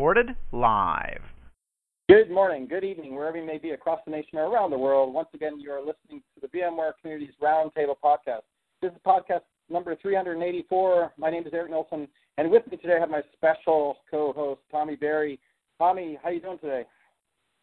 recorded live. Good morning, good evening, wherever you may be across the nation or around the world. Once again, you are listening to the VMware Communities Roundtable podcast. This is podcast number 384. My name is Eric Nielsen, and with me today I have my special co-host Tommy Berry. Tommy, how you doing today?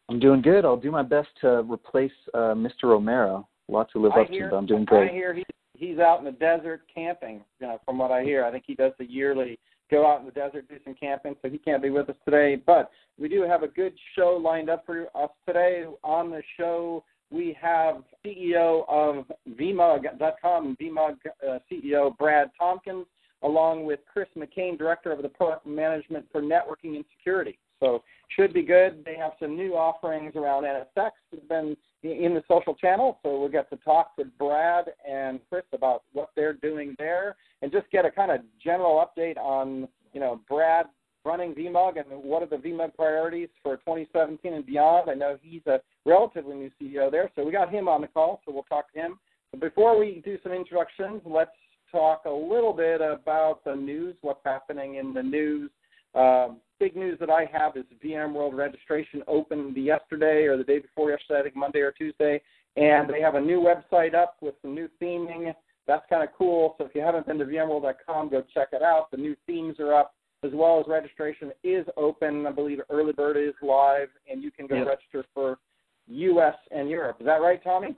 I'm doing good. I'll do my best to replace uh, Mr. Romero. A lot to live I up hear, to, but I'm doing great. I hear he, he's out in the desert camping. You know, from what I hear, I think he does the yearly go out in the desert, do some camping, so he can't be with us today. But we do have a good show lined up for us today. On the show, we have CEO of VMUG.com, VMUG uh, CEO Brad Tompkins, along with Chris McCain, Director of the Product Management for Networking and Security. So should be good. They have some new offerings around NSX that's been in the social channel, so we'll get to talk with Brad and Chris about what they're doing there, and just get a kind of general update on you know Brad running VMUG and what are the VMUG priorities for 2017 and beyond. I know he's a relatively new CEO there, so we got him on the call, so we'll talk to him. But before we do some introductions, let's talk a little bit about the news, what's happening in the news. Um, big news that I have is VMworld registration opened yesterday or the day before yesterday, I think Monday or Tuesday, and they have a new website up with some new theming. That's kind of cool. So if you haven't been to VMworld.com, go check it out. The new themes are up, as well as registration is open. I believe early bird is live, and you can go Yep. register for U.S. and Europe. Is that right, Tommy?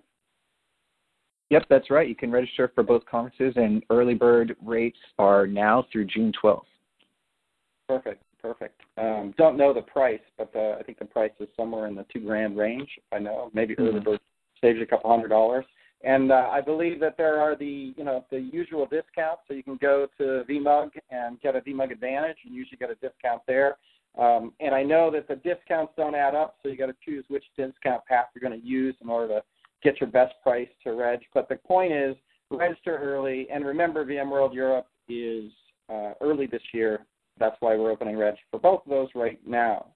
Yep, that's right. You can register for both conferences, and early bird rates are now through June 12th. Perfect, perfect. Um, don't know the price, but the, I think the price is somewhere in the two grand range. If I know, maybe early Mhm. bird saves you a couple hundred dollars. And uh, I believe that there are the you know the usual discounts, so you can go to VMUG and get a VMUG Advantage, and usually get a discount there. Um, and I know that the discounts don't add up, so you got to choose which discount path you're going to use in order to get your best price to reg. But the point is, register early, and remember, VMworld Europe is uh, early this year. That's why we're opening reg for both of those right now.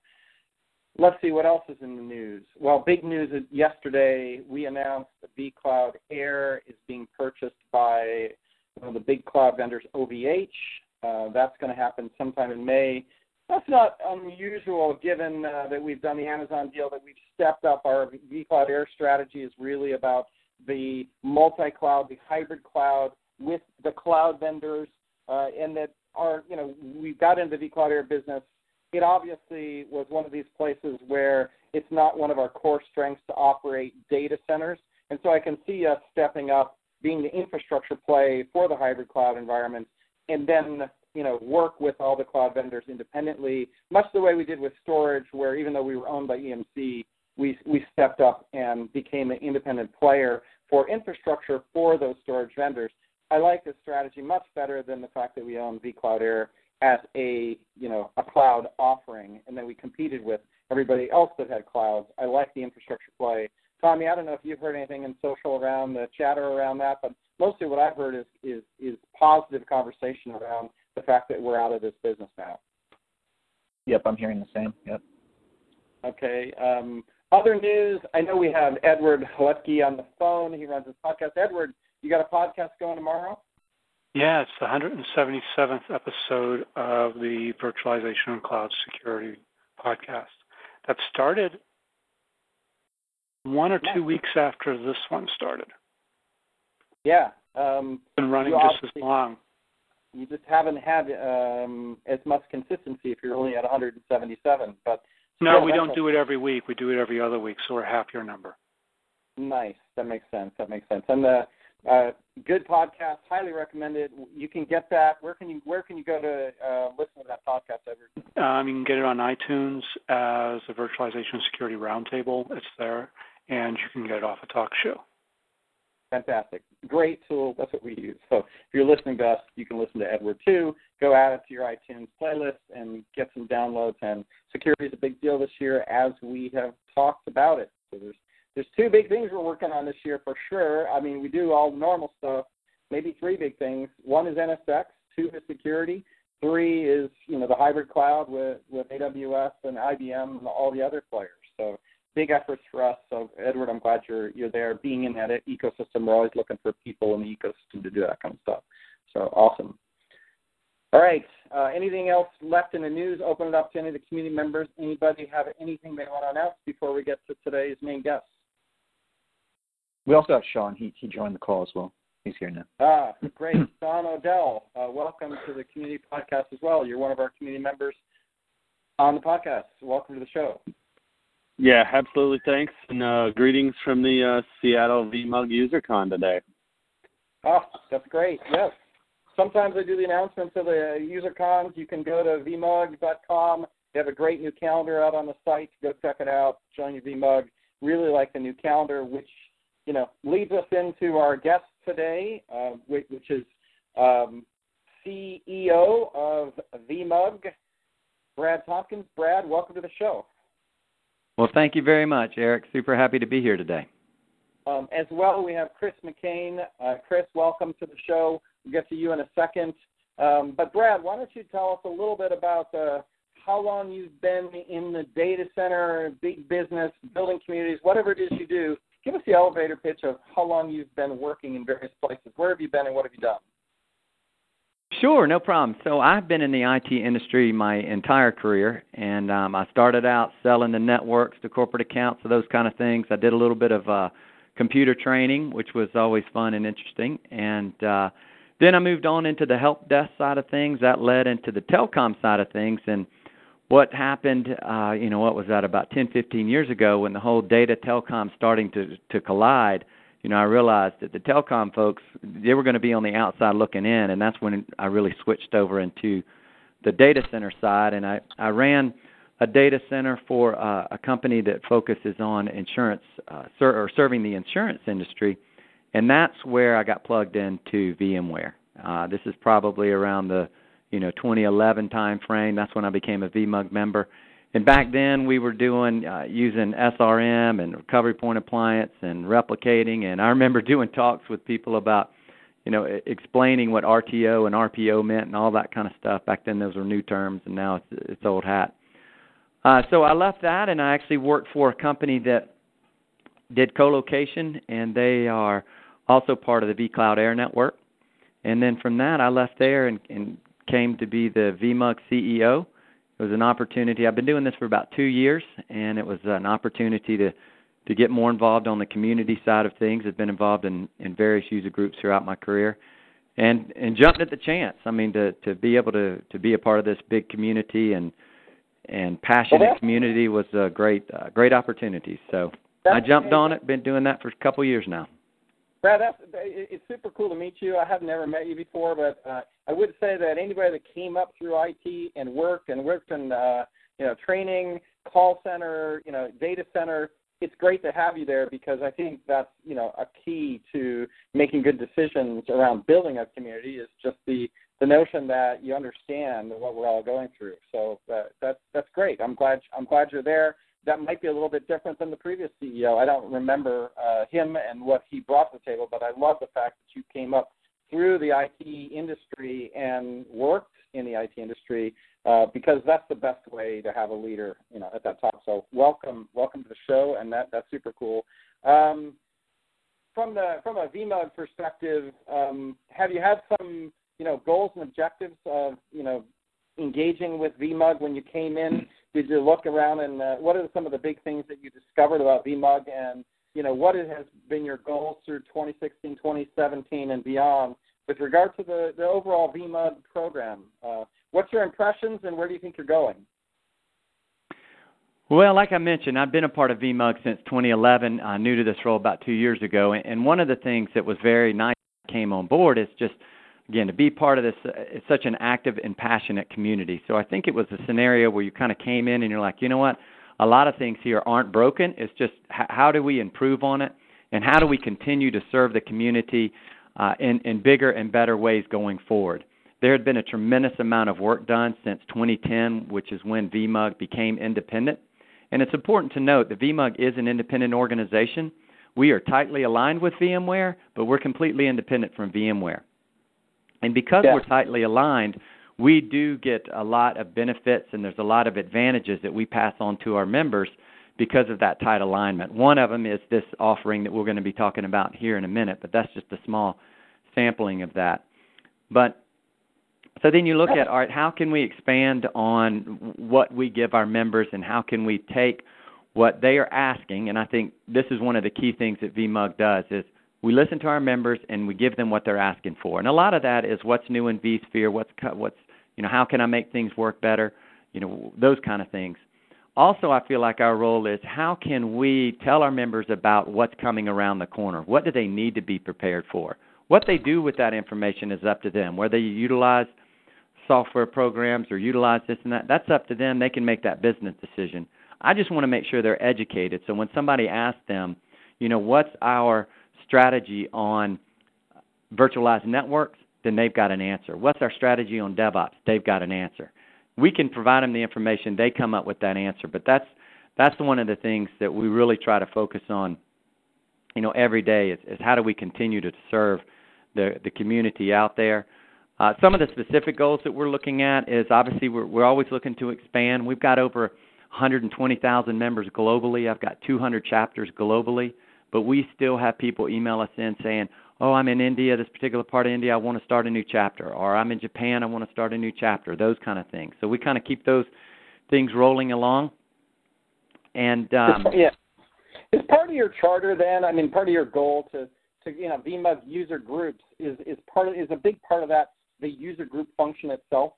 Let's see what else is in the news. Well, big news yesterday we announced that vCloud Air is being purchased by one of the big cloud vendors, OVH. Uh, that's going to happen sometime in May. That's not unusual given uh, that we've done the Amazon deal, that we've stepped up our vCloud Air strategy is really about the multi-cloud, the hybrid cloud with the cloud vendors, uh, and that our, you know, we got into the cloud Air business it obviously was one of these places where it's not one of our core strengths to operate data centers. And so I can see us stepping up, being the infrastructure play for the hybrid cloud environment, and then you know work with all the cloud vendors independently, much the way we did with storage, where even though we were owned by EMC, we we stepped up and became an independent player for infrastructure for those storage vendors. I like this strategy much better than the fact that we own vCloud Air as a you know a cloud offering, and then we competed with everybody else that had clouds. I like the infrastructure play. Tommy, I don't know if you've heard anything in social around the chatter around that, but mostly what I've heard is is is positive conversation around the fact that we're out of this business now. Yep, I'm hearing the same. Yep. Okay. Um, other news. I know we have Edward Haletky on the phone. He runs his podcast. Edward, you got a podcast going tomorrow? Yeah, it's the 177th episode of the Virtualization and Cloud Security podcast that started one or two weeks after this one started. Yeah. Um, Been running just as long. you just haven't had um, as much consistency if you're only at 177. But No, we don't do it every week. We do it every other week, so we're half your number. Nice. That makes sense. That makes sense. And the uh, good podcast, highly recommended. You can get that. Where can you Where can you go to uh, listen to that podcast, Edward? Um, you can get it on iTunes as the Virtualization Security Roundtable. It's there, and you can get it off a talk show. Fantastic. Great tool. That's what we use. So if you're listening to us, you can listen to Edward too. Go add it to your iTunes playlist and get some downloads. And security is a big deal this year, as we have talked about it. So there's there's two big things we're working on this year for sure. I mean, we do all the normal stuff. Maybe three big things. One is NSX. Two is security. Three is you know the hybrid cloud with with AWS and IBM and all the other players. So big efforts for us. So Edward, I'm glad you're you're there. Being in that ecosystem, we're always looking for people in the ecosystem to do that kind of stuff. So awesome. All right. Uh, anything else left in the news? Open it up to any of the community members. Anybody have anything they want to announce before we get to today's main guest? We also have Sean. He he joined the call as well. He's here now. Ah, great. Sean Odell, uh, welcome to the community podcast as well. You're one of our community members on the podcast. Welcome to the show. Yeah, absolutely. Thanks, and uh, greetings from the uh, Seattle VMUG UserCon today. Oh, that's great. Yes. Sometimes I do the announcements of the user cons. You can go to vmug.com. They have a great new calendar out on the site. Go check it out. Join your VMUG. Really like the new calendar, which you know leads us into our guest today, uh, which, which is um, CEO of VMUG, Brad Tompkins. Brad, welcome to the show. Well, thank you very much, Eric. Super happy to be here today. Um, as well, we have Chris McCain. Uh, Chris, welcome to the show. We'll get to you in a second. Um, but Brad, why don't you tell us a little bit about uh, how long you've been in the data center, big business, building communities, whatever it is you do. Give us the elevator pitch of how long you've been working in various places. Where have you been and what have you done? Sure, no problem. So I've been in the IT industry my entire career, and um, I started out selling the networks to corporate accounts, so those kind of things. I did a little bit of uh, computer training, which was always fun and interesting. And uh, then I moved on into the help desk side of things. That led into the telecom side of things. And what happened, uh, you know, what was that about 10, 15 years ago when the whole data telecom starting to to collide? You know, I realized that the telecom folks they were going to be on the outside looking in, and that's when I really switched over into the data center side. And I I ran a data center for uh, a company that focuses on insurance uh, ser- or serving the insurance industry, and that's where I got plugged into VMware. Uh, this is probably around the you know 2011 time frame. That's when I became a VMUG member. And back then we were doing uh, using SRM and recovery point appliance and replicating. And I remember doing talks with people about you know explaining what RTO and RPO meant and all that kind of stuff. Back then those were new terms, and now it's it's old hat. Uh, so I left that and I actually worked for a company that did co-location, and they are also part of the vCloud Air network. And then from that, I left there and, and came to be the VMUG CEO. It was an opportunity. I've been doing this for about two years, and it was an opportunity to to get more involved on the community side of things. I've been involved in in various user groups throughout my career, and and jumped at the chance. I mean, to to be able to to be a part of this big community and and passionate well, community was a great uh, great opportunity. So I jumped on it. Been doing that for a couple years now. Brad, that's, it's super cool to meet you. I have never met you before, but uh, I would say that anybody that came up through IT and worked and worked in uh, you know training, call center, you know data center, it's great to have you there because I think that's you know a key to making good decisions around building a community is just the the notion that you understand what we're all going through. So uh, that's that's great. I'm glad I'm glad you're there. That might be a little bit different than the previous CEO. I don't remember uh, him and what he brought to the table, but I love the fact that you came up through the IT industry and worked in the IT industry uh, because that's the best way to have a leader, you know, at that top. So welcome, welcome to the show, and that that's super cool. Um, from the from a VMUG perspective, um, have you had some you know, goals and objectives of, you know, engaging with VMUG when you came in? Did you look around and uh, what are some of the big things that you discovered about VMUG and, you know, what has been your goals through 2016, 2017 and beyond with regard to the, the overall VMUG program? Uh, what's your impressions and where do you think you're going? Well, like I mentioned, I've been a part of VMUG since 2011. I new to this role about two years ago, and one of the things that was very nice came on board is just – again to be part of this uh, it's such an active and passionate community. So i think it was a scenario where you kind of came in and you're like you know what? A lot of things here aren't broken. It's just how do we improve on it? And how do we continue to serve the community uh, in, in bigger and better ways going forward? There had been a tremendous amount of work done since 2010 which is when vmug became independent. And it's important to note that vmug is an independent organization. We are tightly aligned with vmware but we're completely independent from vmware and because yeah. we're tightly aligned, we do get a lot of benefits and there's a lot of advantages that we pass on to our members because of that tight alignment. One of them is this offering that we're going to be talking about here in a minute, but that's just a small sampling of that. But So then you look at all right, how can we expand on what we give our members, and how can we take what they are asking? And I think this is one of the key things that VMUG does is we listen to our members and we give them what they're asking for. And a lot of that is what's new in vSphere, what's what's you know how can I make things work better, you know those kind of things. Also, I feel like our role is how can we tell our members about what's coming around the corner? What do they need to be prepared for? What they do with that information is up to them. Whether you utilize software programs or utilize this and that, that's up to them. They can make that business decision. I just want to make sure they're educated. So when somebody asks them, you know, what's our strategy on virtualized networks, then they've got an answer. What's our strategy on DevOps? They've got an answer. We can provide them the information, they come up with that answer. But that's that's one of the things that we really try to focus on, you know, every day is, is how do we continue to serve the the community out there. Uh, some of the specific goals that we're looking at is obviously we're, we're always looking to expand. We've got over 120,000 members globally. I've got 200 chapters globally, but we still have people email us in saying, "Oh, I'm in India, this particular part of India. I want to start a new chapter," or "I'm in Japan. I want to start a new chapter." Those kind of things. So we kind of keep those things rolling along. And um, yeah, is part of your charter then? I mean, part of your goal to to you know VMUG user groups is is part of, is a big part of that the user group function itself.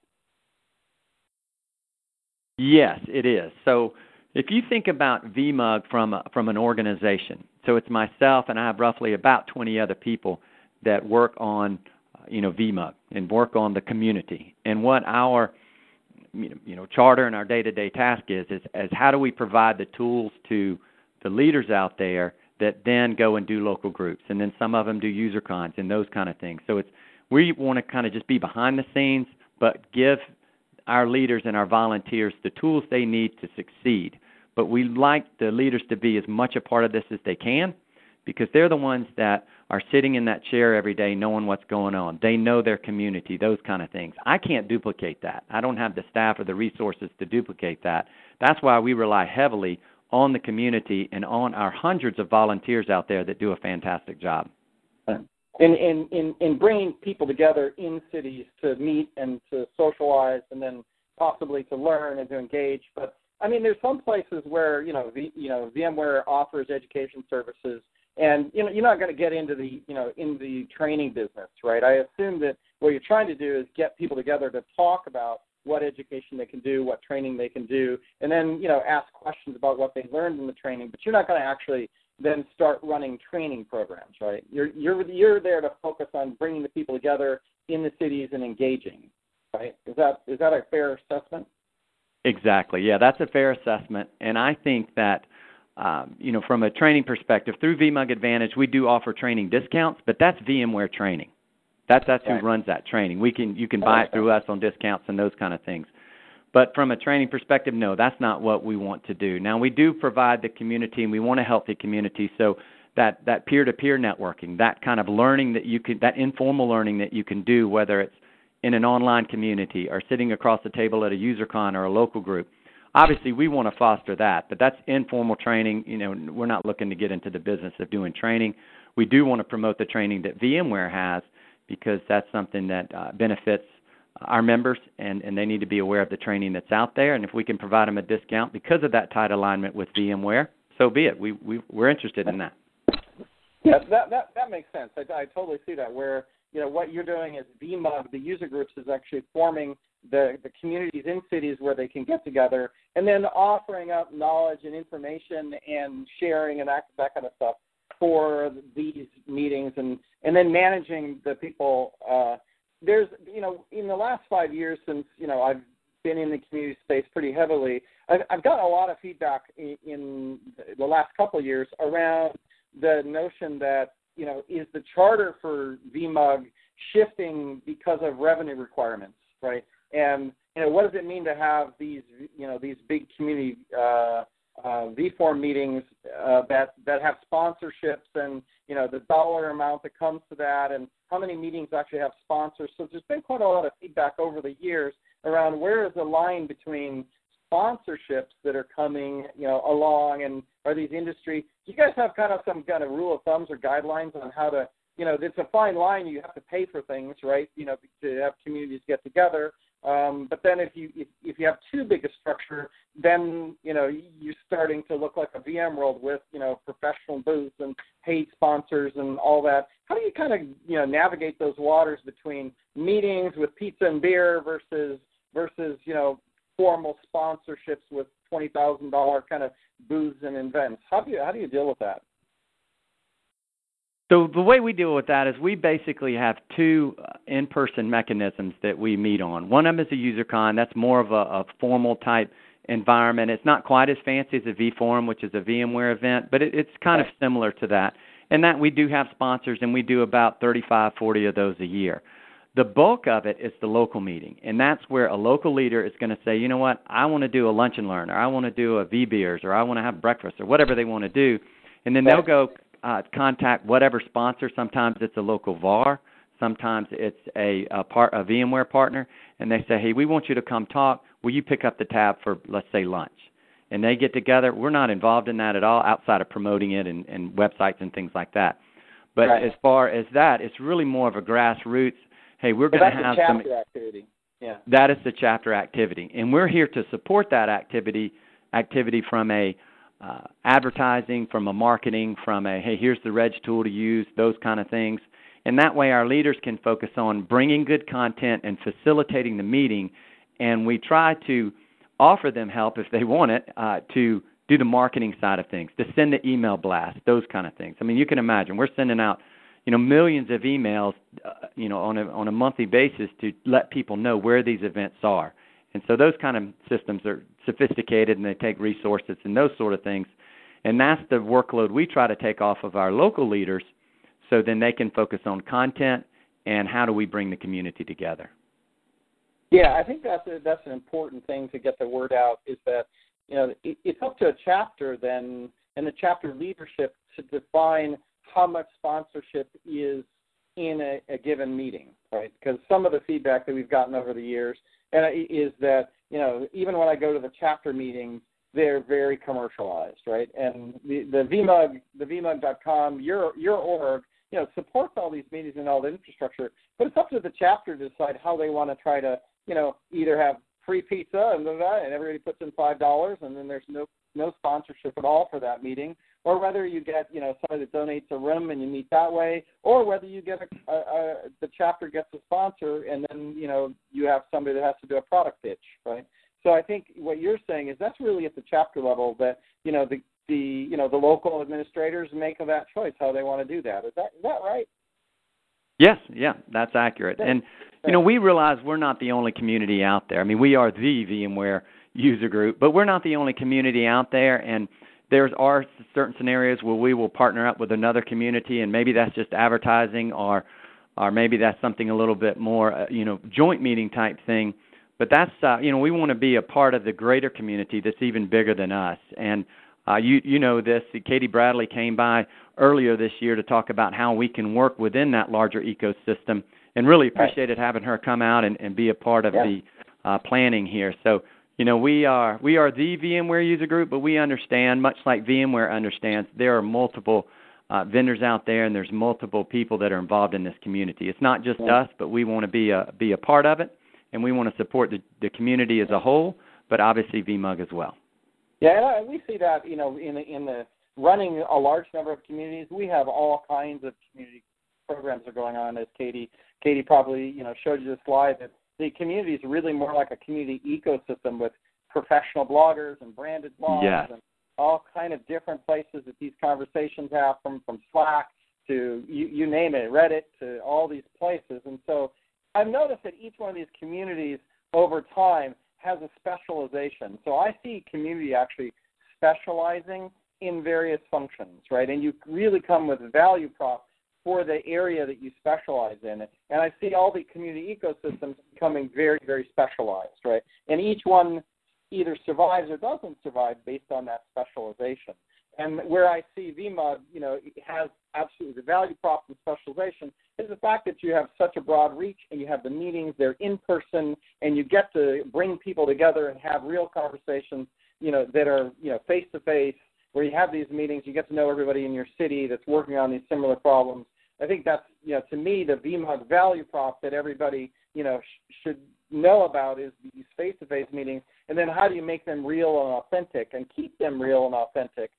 Yes, it is. So if you think about VMUG from a, from an organization, so it's myself and I have roughly about 20 other people that work on uh, you know VMUG and work on the community. And what our you know, you know charter and our day-to-day task is is as how do we provide the tools to the leaders out there that then go and do local groups, and then some of them do user cons and those kind of things. So it's we want to kind of just be behind the scenes, but give our leaders and our volunteers the tools they need to succeed. But we like the leaders to be as much a part of this as they can because they're the ones that are sitting in that chair every day knowing what's going on. They know their community, those kind of things. I can't duplicate that. I don't have the staff or the resources to duplicate that. That's why we rely heavily on the community and on our hundreds of volunteers out there that do a fantastic job. In, in, in, in bringing people together in cities to meet and to socialize and then possibly to learn and to engage. But I mean, there's some places where you know, v, you know, VMware offers education services, and you know, you're not going to get into the you know in the training business, right? I assume that what you're trying to do is get people together to talk about what education they can do, what training they can do, and then you know ask questions about what they learned in the training. But you're not going to actually then start running training programs, right? You're you're you're there to focus on bringing the people together in the cities and engaging, right? Is that is that a fair assessment? Exactly. Yeah, that's a fair assessment, and I think that. Um, you know, from a training perspective, through VMUG Advantage, we do offer training discounts, but that's VMware training. That's that's right. who runs that training. We can you can buy it through us on discounts and those kind of things. But from a training perspective, no, that's not what we want to do. Now we do provide the community and we want a healthy community. So that that peer-to-peer networking, that kind of learning that you can that informal learning that you can do whether it's in an online community or sitting across the table at a user con or a local group. Obviously, we want to foster that, but that's informal training. You know, we're not looking to get into the business of doing training. We do want to promote the training that VMware has because that's something that uh, benefits our members and, and they need to be aware of the training that's out there and if we can provide them a discount because of that tight alignment with VMware, so be it. We, we we're interested in that. Yeah, that that that makes sense. I, I totally see that. Where you know what you're doing is VMUG, the user groups, is actually forming the the communities in cities where they can get together, and then offering up knowledge and information and sharing and that that kind of stuff for these meetings and and then managing the people. Uh, there's you know in the last five years since you know I've been in the community space pretty heavily, I've, I've gotten a lot of feedback in, in the last couple of years around the notion that you know is the charter for VMUG shifting because of revenue requirements, right? And you know what does it mean to have these you know these big community uh, uh, vForum meetings uh, that that have sponsorships and you know the dollar amount that comes to that and how many meetings actually have sponsors. So there's been quite a lot of feedback over the years around where is the line between sponsorships that are coming you know along and are these industry. Do you guys have kind of some kind of rule of thumbs or guidelines on how to you know, it's a fine line. You have to pay for things, right? You know, to have communities get together. Um, but then if you if, if you have too big a structure, then you know you're starting to look like a VM world with you know professional booths and paid sponsors and all that. How do you kind of you know navigate those waters between meetings with pizza and beer versus versus you know formal sponsorships with twenty thousand dollar kind of booths and events? How do you how do you deal with that? So the way we deal with that is we basically have two uh, in-person mechanisms that we meet on. One of them is a user con. That's more of a, a formal type environment. It's not quite as fancy as a vForum, which is a VMware event, but it, it's kind of similar to that. And that we do have sponsors, and we do about 35, 40 of those a year. The bulk of it is the local meeting, and that's where a local leader is going to say, you know what, I want to do a lunch and learn, or I want to do a V beers, or I want to have breakfast, or whatever they want to do, and then they'll go uh, contact whatever sponsor. Sometimes it's a local VAR, sometimes it's a, a part a VMware partner, and they say, "Hey, we want you to come talk. Will you pick up the tab for let's say lunch?" And they get together. We're not involved in that at all, outside of promoting it and, and websites and things like that. But right. as far as that, it's really more of a grassroots. Hey, we're going to have some activity. Yeah. That is the chapter activity, and we're here to support that activity activity from a uh, advertising, from a marketing, from a hey, here's the Reg tool to use, those kind of things. And that way, our leaders can focus on bringing good content and facilitating the meeting. And we try to offer them help if they want it uh, to do the marketing side of things, to send the email blast, those kind of things. I mean, you can imagine we're sending out, you know, millions of emails, uh, you know, on a on a monthly basis to let people know where these events are. And so those kind of systems are sophisticated and they take resources and those sort of things. And that's the workload we try to take off of our local leaders so then they can focus on content and how do we bring the community together. Yeah, I think that's a, that's an important thing to get the word out is that you know it, it's up to a chapter then and the chapter leadership to define how much sponsorship is in a, a given meeting, right? Because some of the feedback that we've gotten over the years and is that you know even when I go to the chapter meetings, they're very commercialized, right? And the the VMUG, the VMUG.com, your your org, you know, supports all these meetings and all the infrastructure, but it's up to the chapter to decide how they want to try to, you know, either have free pizza and that, and everybody puts in five dollars, and then there's no no sponsorship at all for that meeting, or whether you get you know somebody that donates a room and you meet that way, or whether you get a, a, a the chapter gets a sponsor and then you know you have somebody that has to do a product pitch, right? So I think what you're saying is that's really at the chapter level that you know the the you know the local administrators make of that choice how they want to do that. Is that is that right? Yes, yeah, that's accurate. And you know, we realize we're not the only community out there. I mean, we are the VMware user group, but we're not the only community out there and there are certain scenarios where we will partner up with another community, and maybe that's just advertising, or or maybe that's something a little bit more, uh, you know, joint meeting type thing. But that's uh, you know we want to be a part of the greater community that's even bigger than us. And uh, you you know this. Katie Bradley came by earlier this year to talk about how we can work within that larger ecosystem, and really appreciated right. having her come out and, and be a part of yeah. the uh, planning here. So you know we are we are the VMware user group, but we understand much like VMware understands there are multiple uh, vendors out there and there's multiple people that are involved in this community. It's not just us, but we want to be a be a part of it, and we want to support the, the community as a whole, but obviously VMUG as well. Yeah, and we see that you know in the, in the running a large number of communities, we have all kinds of community programs that are going on. As Katie Katie probably you know showed you the slide that the community is really more like a community ecosystem with professional bloggers and branded blogs yes. and all kind of different places that these conversations have from from Slack to you, you name it, Reddit to all these places. And so I've noticed that each one of these communities over time has a specialization. So I see community actually specializing in various functions, right? And you really come with value prop for the area that you specialize in. And I see all the community ecosystems becoming very, very specialized, right? And each one either survives or doesn't survive based on that specialization. And where I see VMUG, you know, has absolutely the value prop and specialization is the fact that you have such a broad reach and you have the meetings, they're in person, and you get to bring people together and have real conversations, you know, that are, you know, face to face, where you have these meetings, you get to know everybody in your city that's working on these similar problems I think that's you know to me the VMUG value prop that everybody you know sh- should know about is these face-to-face meetings, and then how do you make them real and authentic and keep them real and authentic?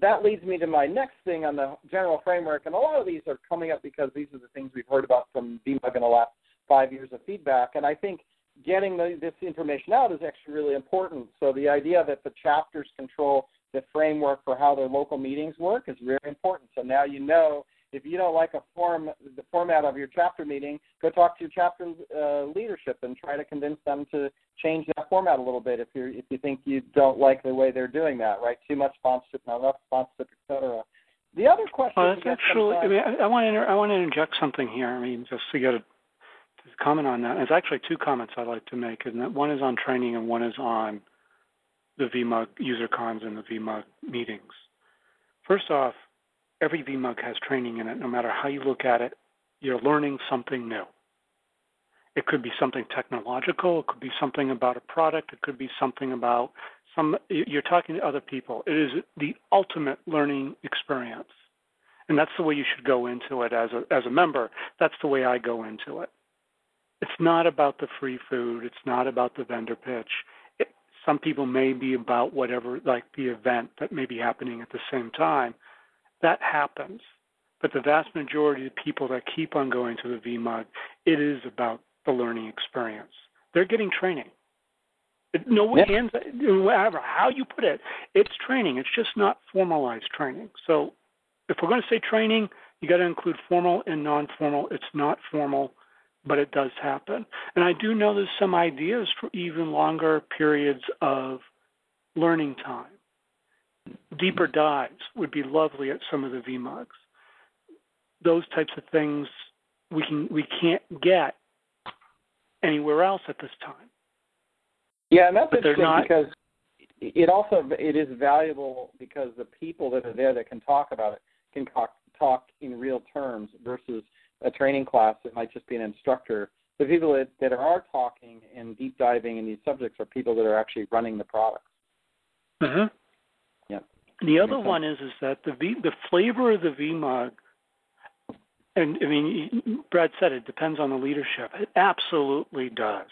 That leads me to my next thing on the general framework, and a lot of these are coming up because these are the things we've heard about from VMUG in the last five years of feedback, and I think getting the, this information out is actually really important. So the idea that the chapters control the framework for how their local meetings work is very important. So now you know if you don't like a form, the format of your chapter meeting, go talk to your chapter uh, leadership and try to convince them to change that format a little bit. If you if you think you don't like the way they're doing that, right? Too much sponsorship, not enough sponsorship, etc. The other question. Well, that's actually. I mean, I, I want to inter- I want to interject something here. I mean, just to get a to comment on that. There's actually two comments I'd like to make, and that one is on training and one is on the VMUG user cons and the VMUG meetings. First off, every VMUG has training in it. No matter how you look at it, you're learning something new. It could be something technological. It could be something about a product. It could be something about some. You're talking to other people. It is the ultimate learning experience, and that's the way you should go into it as a as a member. That's the way I go into it. It's not about the free food. It's not about the vendor pitch. It, some people may be about whatever, like the event that may be happening at the same time that happens. But the vast majority of people that keep on going to the VMUG, it is about the learning experience. They're getting training. No yeah. hands, whatever, how you put it, it's training. It's just not formalized training. So if we're going to say training, you got to include formal and non-formal. It's not formal, but it does happen. And I do know there's some ideas for even longer periods of learning time deeper dives would be lovely at some of the VMUGs. Those types of things we can we can't get anywhere else at this time. Yeah, and that's but interesting not, because it also it is valuable because the people that are there that can talk about it can talk talk in real terms versus a training class that might just be an instructor. The people that, that are talking and deep diving in these subjects are people that are actually running the products. Mm-hmm. The other one is is that the v, the flavor of the VMUG, and I mean, Brad said it depends on the leadership. It absolutely does.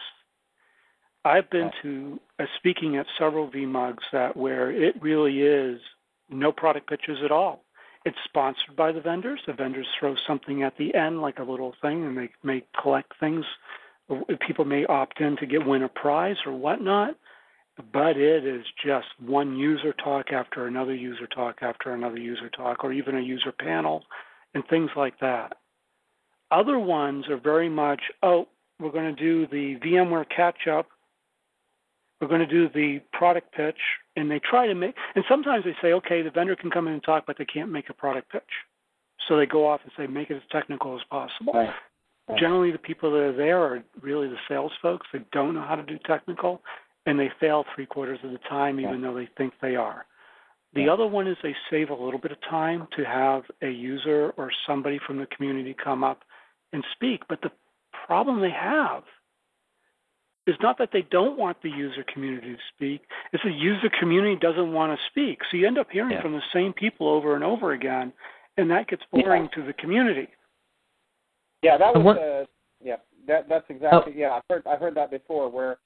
I've been to uh, speaking at several VMUGs that where it really is no product pitches at all. It's sponsored by the vendors. The vendors throw something at the end, like a little thing, and they may collect things. People may opt in to get win a prize or whatnot but it is just one user talk after another user talk after another user talk, or even a user panel, and things like that. Other ones are very much, oh, we're going to do the VMware catch up, we're going to do the product pitch, and they try to make, and sometimes they say, okay, the vendor can come in and talk, but they can't make a product pitch. So they go off and say, make it as technical as possible. Right. Right. Generally, the people that are there are really the sales folks. They don't know how to do technical, and they fail three quarters of the time, even yeah. though they think they are. The yeah. other one is they save a little bit of time to have a user or somebody from the community come up and speak. But the problem they have is not that they don't want the user community to speak, it's the user community doesn't want to speak. So you end up hearing yeah. from the same people over and over again, and that gets boring yeah. to the community. Yeah, that was uh, yeah, that that's exactly oh. yeah. I've heard I've heard that before where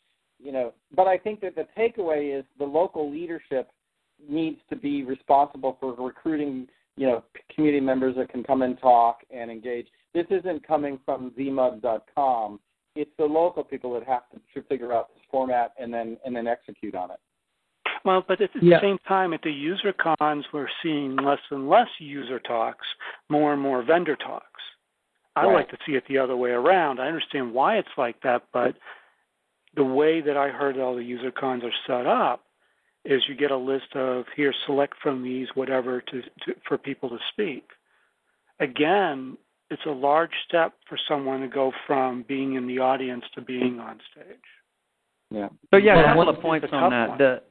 you know, but I think that the takeaway is the local leadership needs to be responsible for recruiting, you know, community members that can come and talk and engage. This isn't coming from vmug.com. It's the local people that have to, to figure out this format and then and then execute on it. Well, but at the yeah. same time, at the user cons, we're seeing less and less user talks, more and more vendor talks. I right. like to see it the other way around. I understand why it's like that, but the way that I heard all the user cons are set up is you get a list of here, select from these, whatever, to, to for people to speak. Again, it's a large step for someone to go from being in the audience to being on stage. Yeah. So yeah, well, a couple of points on that. One. The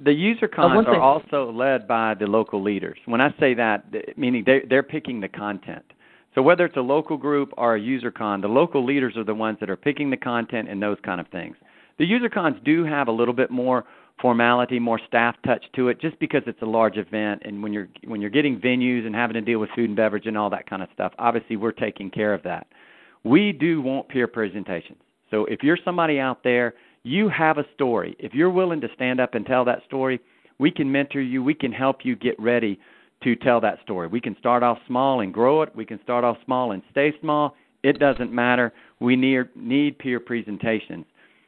the user oh, cons are also led by the local leaders. When I say that, meaning they they're picking the content. So whether it's a local group or a user con, the local leaders are the ones that are picking the content and those kind of things. The user cons do have a little bit more formality, more staff touch to it, just because it's a large event. And when you're when you're getting venues and having to deal with food and beverage and all that kind of stuff, obviously we're taking care of that. We do want peer presentations. So if you're somebody out there, you have a story. If you're willing to stand up and tell that story, we can mentor you. We can help you get ready to tell that story. We can start off small and grow it. We can start off small and stay small. It doesn't matter. We need, need peer presentations.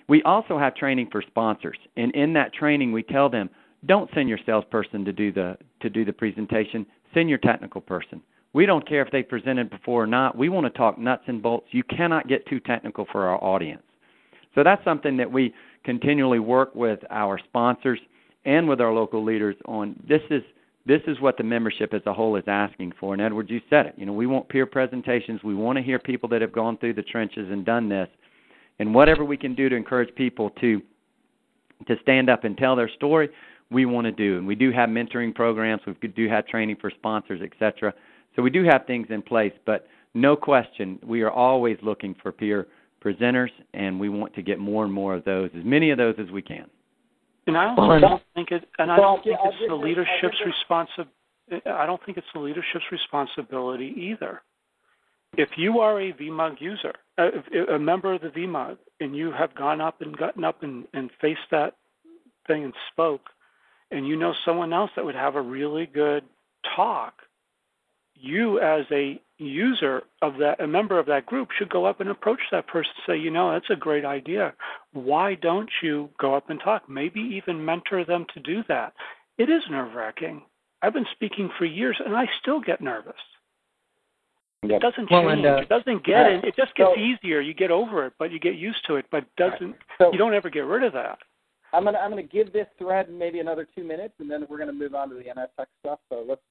We also have training for sponsors, and in that training, we tell them, don't send your salesperson to do the to do the presentation. Send your technical person. We don't care if they presented before or not. We want to talk nuts and bolts. You cannot get too technical for our audience. So that's something that we continually work with our sponsors and with our local leaders on. This is this is what the membership as a whole is asking for. And Edward, you said it. You know, we want peer presentations. We want to hear people that have gone through the trenches and done this. And whatever we can do to encourage people to to stand up and tell their story, we want to do. And we do have mentoring programs. We do have training for sponsors, etc. So we do have things in place, but no question, we are always looking for peer presenters, and we want to get more and more of those, as many of those as we can. And I also well, don't think it, and I don't think it's the leadership's responsibility. I don't think it's the leadership's responsibility either. If you are a VMUG user, uh, a, a member of the VMUG, and you have gone up and gotten up and, and faced that thing and spoke, and you know someone else that would have a really good talk, you as a user of that, a member of that group, should go up and approach that person and say, you know, that's a great idea. Why don't you go up and talk? Maybe even mentor them to do that. It is nerve wracking. I've been speaking for years and I still get nervous. Yep. It doesn't change. Well, and, uh, it doesn't get it. It just gets so, easier. You get over it, but you get used to it. But doesn't right. so, you don't ever get rid of that. I'm gonna I'm gonna give this thread maybe another two minutes, and then we're gonna move on to the NSX stuff. So let's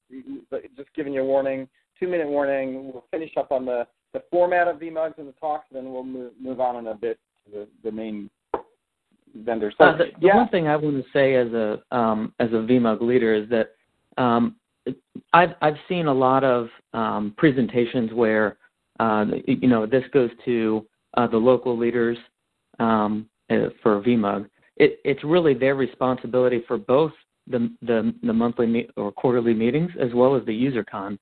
just giving you a warning two minute warning. We'll finish up on the, the format of VMUGs and the talks, and then we'll move, move on in a bit to the, the main vendor. So, uh, the, the yeah. one thing I want to say as a um, as a VMUG leader is that um, I've I've seen a lot of um, presentations where uh, you know this goes to uh, the local leaders um, uh, for VMUG. It, it's really their responsibility for both the the, the monthly me- or quarterly meetings as well as the user con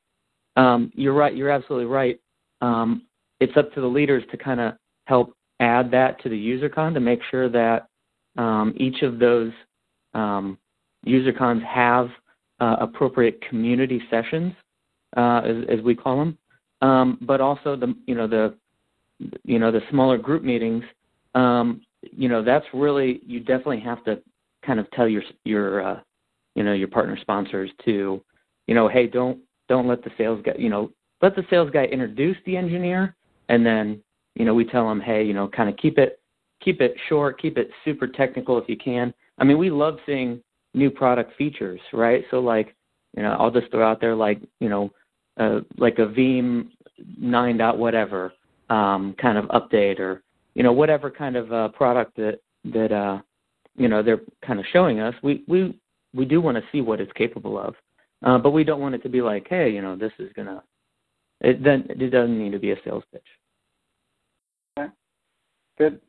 um, you're right. You're absolutely right. Um, it's up to the leaders to kind of help add that to the user con to make sure that um, each of those um, user cons have uh, appropriate community sessions, uh, as, as, we call them. Um, but also the you know the you know the smaller group meetings. Um, you know that's really you definitely have to kind of tell your your uh, you know your partner sponsors to you know hey don't don't let the sales guy, you know, let the sales guy introduce the engineer, and then you know we tell him, hey, you know, kind of keep it keep it short, keep it super technical if you can. I mean, we love seeing new product features, right? So like, you know, I'll just throw out there like, you know, uh, like a Veeam nine dot whatever um, kind of update or you know whatever kind of uh, product that that uh, you know they're kind of showing us. We we we do want to see what it's capable of. Uh, but we don't want it to be like, hey, you know, this is gonna. It then it doesn't need to be a sales pitch. Okay. Good.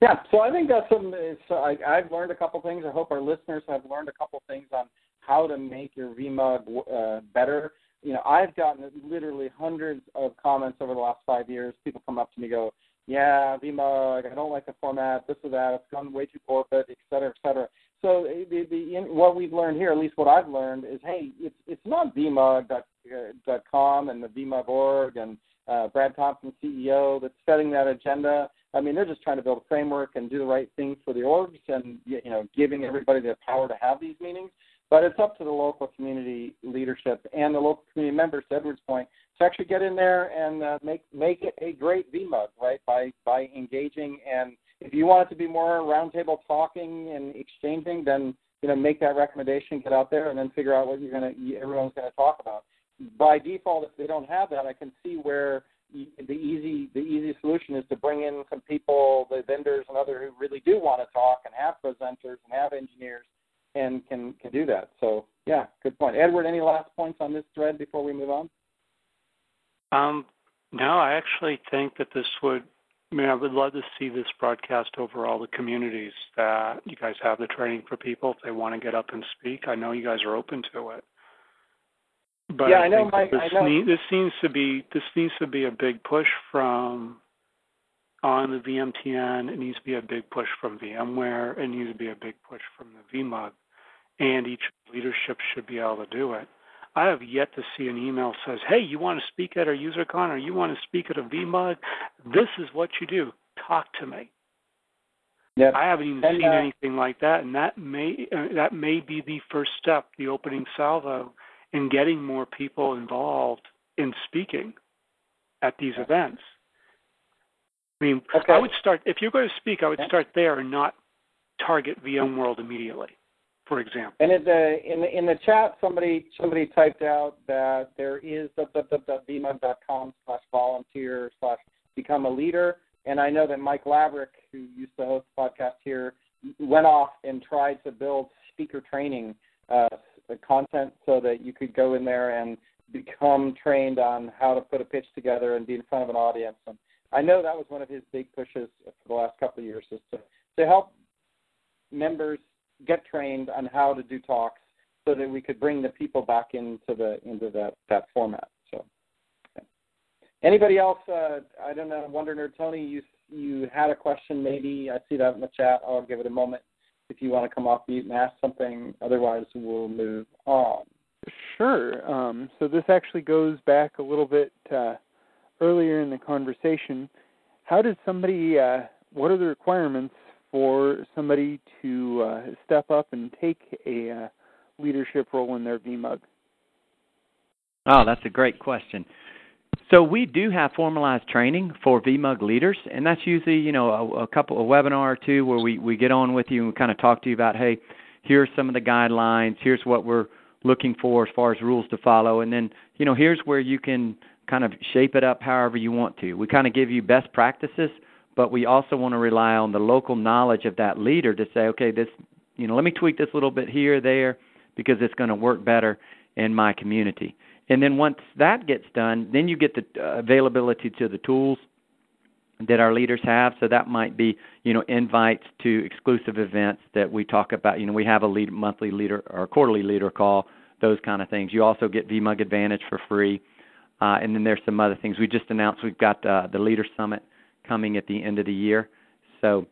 Yeah. So I think that's some. So I, I've learned a couple things. I hope our listeners have learned a couple things on how to make your VMUG uh, better. You know, I've gotten literally hundreds of comments over the last five years. People come up to me go, "Yeah, VMUG, I don't like the format, this or that. It's gone way too corporate, et cetera, et cetera." So the, the, in, what we've learned here, at least what I've learned, is hey, it's it's not vmug.com and the VMUG org and uh, Brad Tompkins, CEO, that's setting that agenda. I mean, they're just trying to build a framework and do the right thing for the orgs and you know giving everybody the power to have these meetings. But it's up to the local community leadership and the local community members, to Edward's point, to actually get in there and uh, make make it a great VMUG, right? By by engaging and if you want it to be more roundtable talking and exchanging, then you know make that recommendation, get out there, and then figure out what you're gonna everyone's gonna talk about. By default, if they don't have that, I can see where the easy the easy solution is to bring in some people, the vendors and other who really do want to talk and have presenters and have engineers and can can do that. So yeah, good point. Edward, any last points on this thread before we move on? Um, no, I actually think that this would I mean, I would love to see this broadcast over all the communities that you guys have the training for people if they want to get up and speak. I know you guys are open to it. But yeah, I, I know. Mike, this, I know. Need, this seems to be this needs to be a big push from on the VMTN. It needs to be a big push from VMware. It needs to be a big push from the VMUG, and each leadership should be able to do it. I have yet to see an email says, "Hey, you want to speak at our UserCon or you want to speak at a VMUG? This is what you do. Talk to me." Yep. I haven't even And, seen uh, anything like that, and that may uh, that may be the first step, the opening salvo, in getting more people involved in speaking at these events. I mean, Okay. I would start if you're going to speak. I would start there and not target VMworld immediately, for example. And in the in the in the chat, somebody somebody typed out that there is www.vmug.com slash volunteer slash become a leader. And I know that Mike Laverick, who used to host the podcast here, went off and tried to build speaker training uh, content so that you could go in there and become trained on how to put a pitch together and be in front of an audience. And I know that was one of his big pushes for the last couple of years, is to to help members get trained on how to do talks so that we could bring the people back into the into that that format. So, okay. anybody else? Uh, I don't know. Wonder Nerd Tony, you you had a question? Maybe I see that in the chat. I'll give it a moment if you want to come off mute and ask something. Otherwise, we'll move on. Sure. Um, so this actually goes back a little bit uh, earlier in the conversation. How does somebody? Uh, what are the requirements for somebody to uh, step up and take a uh, leadership role in their VMUG? Oh, that's a great question. So we do have formalized training for VMUG leaders, and that's usually you know a, a couple a webinar or two where we we get on with you and kind of talk to you about hey, here's some of the guidelines, here's what we're looking for as far as rules to follow, and then you know here's where you can kind of shape it up however you want to. We kind of give you best practices, but we also want to rely on the local knowledge of that leader to say okay this you know let me tweak this a little bit here there because it's going to work better in my community. And then once that gets done, then you get the uh, availability to the tools that our leaders have. So that might be, you know, invites to exclusive events that we talk about. You know, we have a lead, monthly leader or quarterly leader call, those kind of things. You also get VMUG Advantage for free. Uh, and then there's some other things. We just announced we've got uh, the Leader Summit coming at the end of the year. So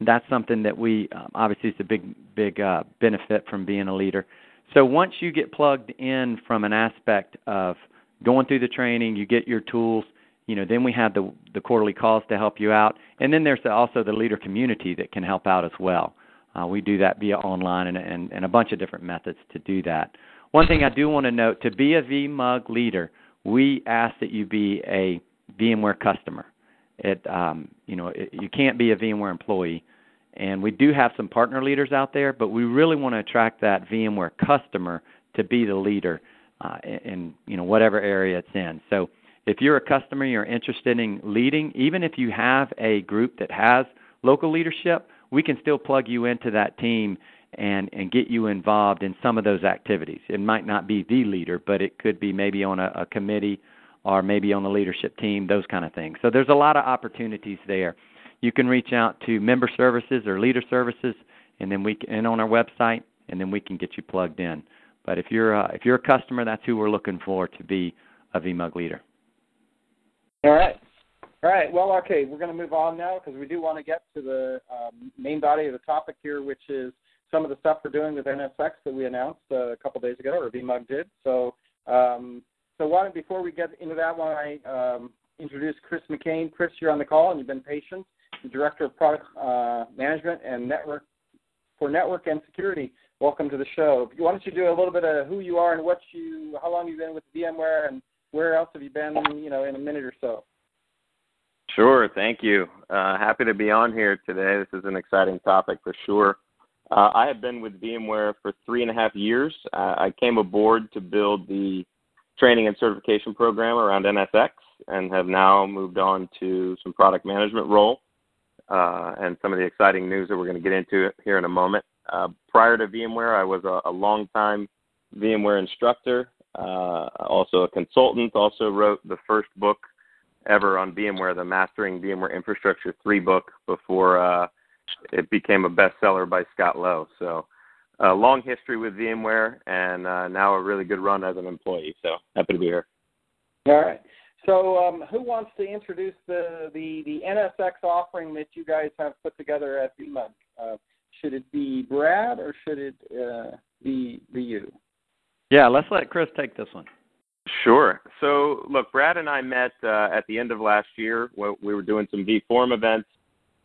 that's something that we um, obviously is a big, big uh, benefit from being a leader. So once you get plugged in from an aspect of going through the training, you get your tools. You know, then we have the the quarterly calls to help you out, and then there's also the leader community that can help out as well. Uh, we do that via online and, and and a bunch of different methods to do that. One thing I do want to note: to be a VMUG leader, we ask that you be a VMware customer. It um, you know it, you can't be a VMware employee and we do have some partner leaders out there, but we really want to attract that VMware customer to be the leader uh, in, in you know whatever area it's in. So if you're a customer, you're interested in leading, even if you have a group that has local leadership, we can still plug you into that team and and get you involved in some of those activities. It might not be the leader, but it could be maybe on a, a committee or maybe on the leadership team, those kind of things. So there's a lot of opportunities there you can reach out to member services or leader services, and then we can, and on our website, and then we can get you plugged in. But if you're uh, if you're a customer, that's who we're looking for to be a VMUG leader. All right. All right. Well, okay, we're going to move on now because we do want to get to the um, main body of the topic here, which is some of the stuff we're doing with NSX that we announced uh, a couple days ago, or VMUG did. So, um, so why don't before we get into that one, I um, introduce Chris McCain. Chris, you're on the call and you've been patient. The Director of Product uh, Management and Network for Network and Security. Welcome to the show. Why don't you do a little bit of who you are and what you, how long you've been with VMware, and where else have you been? You know, in a minute or so. Sure, thank you. Uh, happy to be on here today. This is an exciting topic for sure. Uh, I have been with VMware for three and a half years. Uh, I came aboard to build the training and certification program around NSX and have now moved on to some product management role uh, and some of the exciting news that we're going to get into here in a moment. Uh, prior to VMware, I was a, a long-time VMware instructor, uh, also a consultant, also wrote the first book ever on VMware, the Mastering VMware Infrastructure 3 book before uh, it became a bestseller by Scott Lowe. So, a long history with VMware, and uh, now a really good run as an employee. So, happy to be here. All right. So, um, who wants to introduce the, the, the NSX offering that you guys have put together at VMUG? Uh, should it be Brad or should it uh, be, be you? Yeah, let's let Chris take this one. Sure. So, look, Brad and I met uh, at the end of last year. We were doing some vForum events,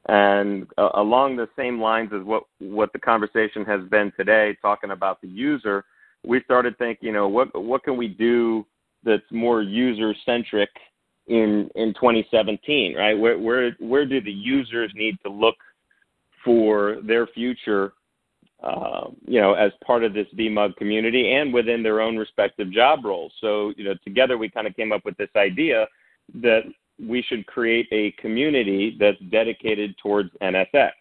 and uh, along the same lines as what what the conversation has been today, talking about the user, we started thinking, you know, what what can we do that's more user centric in in 2017, right? Where where where do the users need to look for their future uh, you know, as part of this VMUG community and within their own respective job roles. So, you know, together we kind of came up with this idea that we should create a community that's dedicated towards NSX.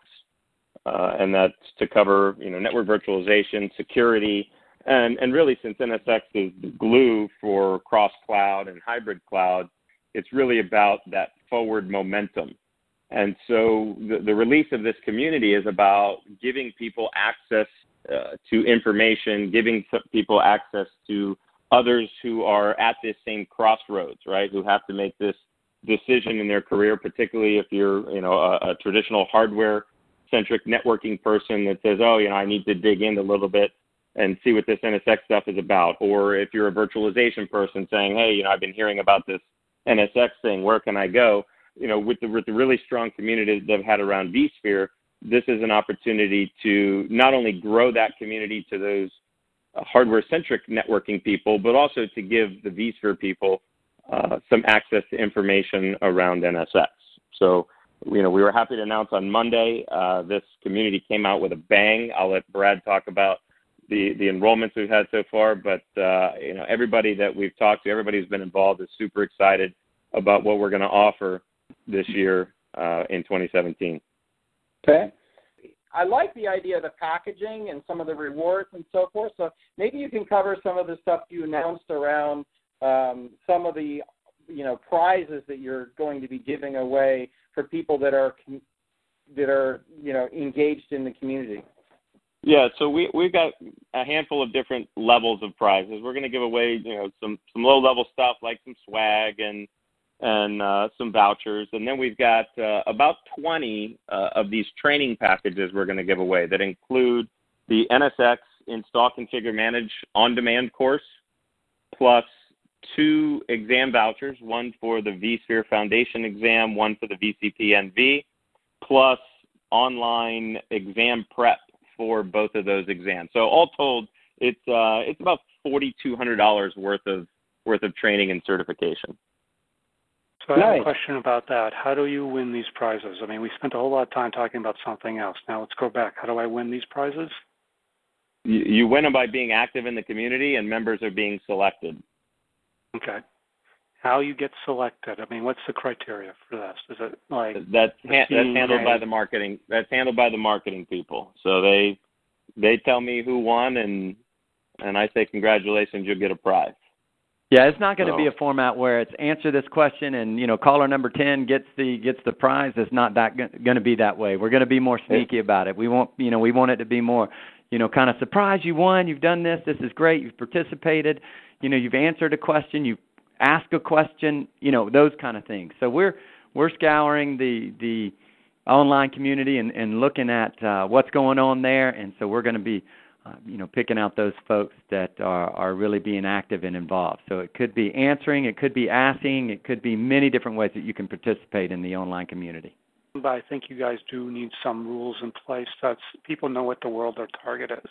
Uh, and that's to cover, you know, network virtualization, security, and, and really since NSX is the glue for cross cloud and hybrid cloud, it's really about that forward momentum and so the, the release of this community is about giving people access uh, to information, giving people access to others who are at this same crossroads, right? Who have to make this decision in their career, particularly if you're, you know, a, a traditional hardware centric networking person that says, oh, you know, I need to dig in a little bit and see what this NSX stuff is about. Or if you're a virtualization person saying, hey, you know, I've been hearing about this NSX thing, where can I go? you know, with the, with the really strong community that I've had around vSphere, this is an opportunity to not only grow that community to those uh, hardware-centric networking people, but also to give the vSphere people uh, some access to information around NSX. So, you know, we were happy to announce on Monday uh, this community came out with a bang. I'll let Brad talk about the the enrollments we've had so far, but uh, you know, everybody that we've talked to, everybody who's been involved is super excited about what we're going to offer this year uh, in 2017. Okay. I like the idea of the packaging and some of the rewards and so forth. So maybe you can cover some of the stuff you announced around um, some of the you know prizes that you're going to be giving away for people that are that are you know engaged in the community. Yeah, so we we've got a handful of different levels of prizes. We're going to give away you know some some low level stuff like some swag and and uh, some vouchers. And then we've got uh, about 20 uh, of these training packages we're going to give away that include the NSX Install, Configure, Manage on demand course, plus two exam vouchers one for the vSphere Foundation exam, one for the VCP NV, plus online exam prep for both of those exams. So all told, it's uh, it's about forty two hundred dollars worth of worth of training and certification. So I have a question about that. How do you win these prizes? I mean, we spent a whole lot of time talking about something else. Now let's go back. How do I win these prizes? You, you win them by being active in the community, and members are being selected. Okay. How you get selected? I mean, what's the criteria for this? Is it like that's ha- that's handled by the marketing? That's handled by the marketing people. So they they tell me who won, and and I say congratulations, you'll get a prize. Yeah, it's not going to so. be a format where it's answer this question and you know caller number ten gets the gets the prize. It's not that going to be that way. We're going to be more sneaky about it. We want you know we want it to be more you know kind of surprise. You won. You've done this. This is great. You've participated. You know you've answered a question. You've asked a question. You know those kind of things. So we're we're scouring the the online community and, and looking at uh, what's going on there, and so we're going to be uh, you know, picking out those folks that are, are really being active and involved. So it could be answering, it could be asking, it could be many different ways that you can participate in the online community. But I think you guys do need some rules in place so people know what the world their target is.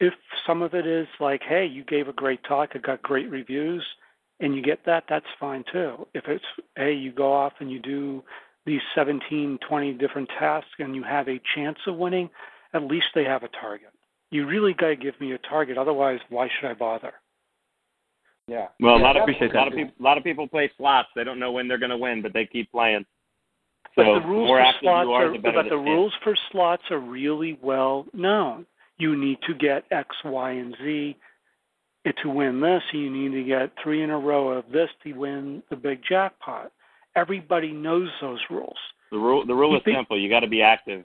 If some of it is like, hey, you gave a great talk, it got great reviews, and you get that, that's fine too. If it's, hey, you go off and you do these 17, 20 different tasks and you have a chance of winning, at least they have a target you really got to give me a target. Otherwise, why should I bother? Yeah. Well, yeah, a lot of people, a lot of people, a lot of people play slots. They don't know when they're going to win, but they keep playing. So but the rules more for slots are, are, the but the rules for slots are really well known. You need to get X, Y, and Z to win this. You need to get three in a row of this to win the big jackpot. everybody knows those rules. The rule the rule is think- simple. You got to be active.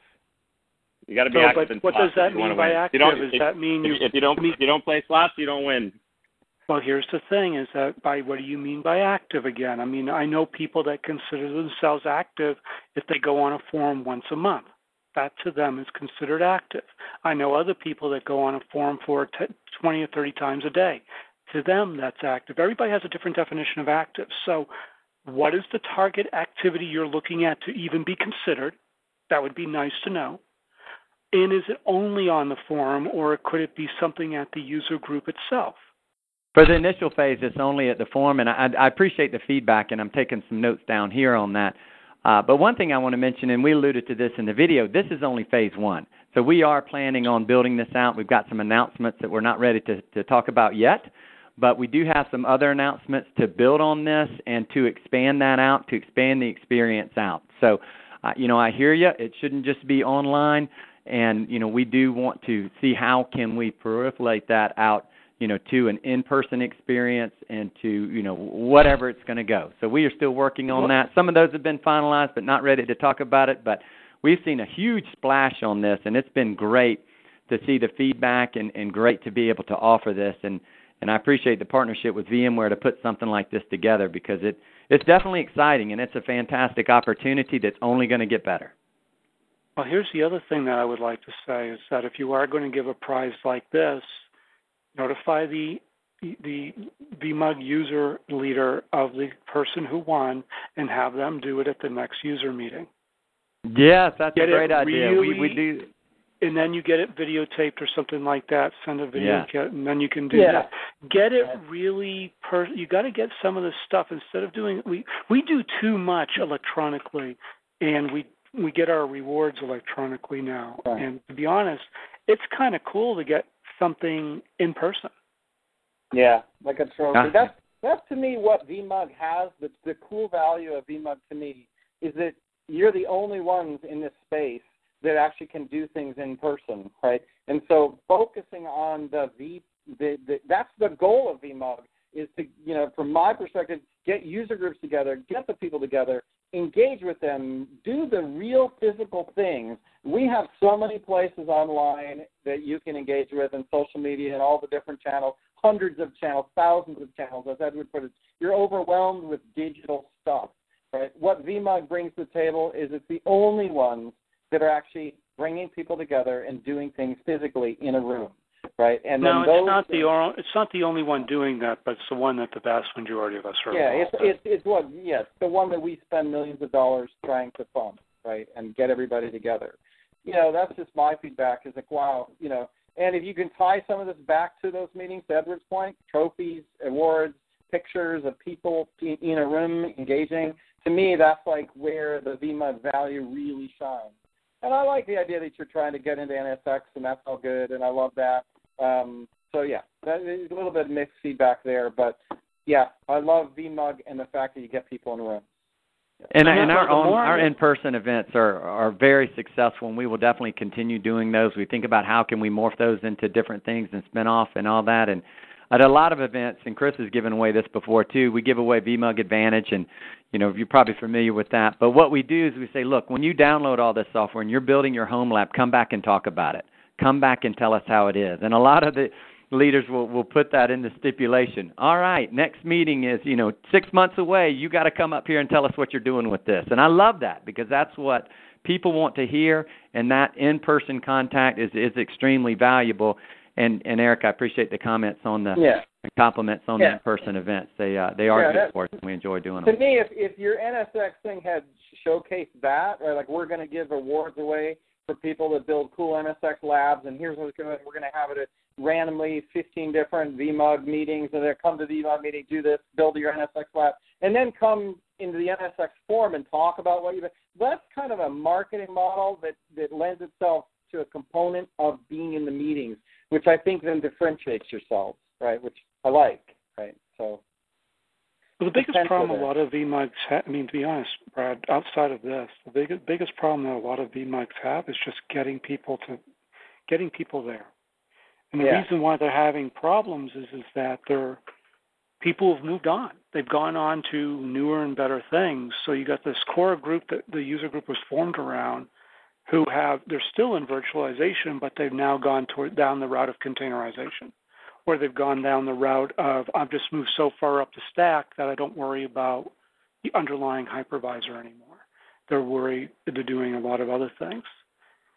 You got to be So, active but what does that if you wanna mean by win. Active? Does if, that mean you? if you don't if you don't play slots, you don't win. Well, here's the thing: is that by what do you mean by active again? I mean, I know people that consider themselves active if they go on a forum once a month. That to them is considered active. I know other people that go on a forum for t- 20 or 30 times a day. To them, that's active. Everybody has a different definition of active. So, what is the target activity you're looking at to even be considered? That would be nice to know. And is it only on the forum, or could it be something at the user group itself? For the initial phase, it's only at the forum, and I, I appreciate the feedback, and I'm taking some notes down here on that. Uh, but one thing I want to mention, and we alluded to this in the video, this is only phase one. So we are planning on building this out. We've got some announcements that we're not ready to, to talk about yet, but we do have some other announcements to build on this and to expand that out, to expand the experience out. So, uh, you know, I hear you. It shouldn't just be online, and you know, we do want to see how can we proliferate that out you know, to an in-person experience and to, you know, whatever it's going to go. So we are still working on that. Some of those have been finalized, but not ready to talk about it. But we've seen a huge splash on this, and it's been great to see the feedback and, and great to be able to offer this. And and I appreciate the partnership with VMware to put something like this together because it it's definitely exciting and it's a fantastic opportunity that's only going to get better. Well, here's the other thing that I would like to say is that if you are going to give a prize like this, notify the the VMUG user leader of the person who won and have them do it at the next user meeting. Yes, that's Get a great idea. We we do And then you get it videotaped or something like that. Send a video Yeah. kit, and then you can do Yeah. that. Get it really per. You got to get some of this stuff instead of doing. We we do too much electronically, and we we get our rewards electronically now. Right. And to be honest, it's kind of cool to get something in person. Yeah, like a trophy. Yeah. That's that's to me what VMUG has. The the cool value of VMUG to me is that you're the only ones in this space that actually can do things in person, right? And so focusing on the V, the, the that's the goal of VMUG is to you know from my perspective get user groups together, get the people together, engage with them, do the real physical things. We have so many places online that you can engage with and social media and all the different channels, hundreds of channels, thousands of channels. As Edward put it, you're overwhelmed with digital stuff. Right? What VMUG brings to the table is it's the only ones that are actually bringing people together and doing things physically in a room. Right? And no, then those, it's not the or, it's not the only one doing that, but it's the one that the vast majority of us are. Yeah, it's in. it's it's what yes, the one that we spend millions of dollars trying to fund, right, and get everybody together. You know, that's just my feedback. Is like, wow, you know, and if you can tie some of this back to those meetings, to Edward's point, trophies, awards, pictures of people in, a room engaging. To me, that's like where the VMUG value really shines. And I like the idea that you're trying to get into NSX, and that's all good, and I love that. Um, so yeah, that is a little bit of mixed feedback there, but yeah, I love VMUG and the fact that you get people in the room. And, And and our own, our in-person events are are very successful, and we will definitely continue doing those. We think about how can we morph those into different things and spin off and all that. And at a lot of events, and Chris has given away this before too. We give away VMUG Advantage, and you know you're probably familiar with that. But what we do is we say, look, when you download all this software and you're building your home lab, come back and talk about it. Come back and tell us how it is. And a lot of the leaders will will put that in the stipulation. All right, next meeting is you know six months away. You got to come up here and tell us what you're doing with this. And I love that because that's what people want to hear, and that in-person contact is is extremely valuable. And and Eric, I appreciate the comments on the Yeah. compliments on Yeah. the in-person events. They uh they are Yeah, good for us, and we enjoy doing To them. To me, if if your NSX thing had showcased that, right, like we're going to give awards away for people that build cool NSX labs, and here's what's going to we're going to have it at randomly 15 different VMUG meetings, and they come to the VMUG meeting, do this, build your NSX lab, and then come into the NSX forum and talk about what you've. That's kind of a marketing model that that lends itself to a component of being in the meetings, which I think then differentiates yourselves, right? Which I like, right? So. Well, the biggest problem a lot of VMUGs have, I mean, to be honest, Brad, outside of this, the biggest biggest problem that a lot of VMUGs have is just getting people to getting people there. And the Yeah. reason why they're having problems is is that they're people have moved on. They've gone on to newer and better things. So you got this core group that the user group was formed around who have they're still in virtualization, but they've now gone toward down the route of containerization, or they've gone down the route of I've just moved so far up the stack that I don't worry about the underlying hypervisor anymore. They're worried they're doing a lot of other things.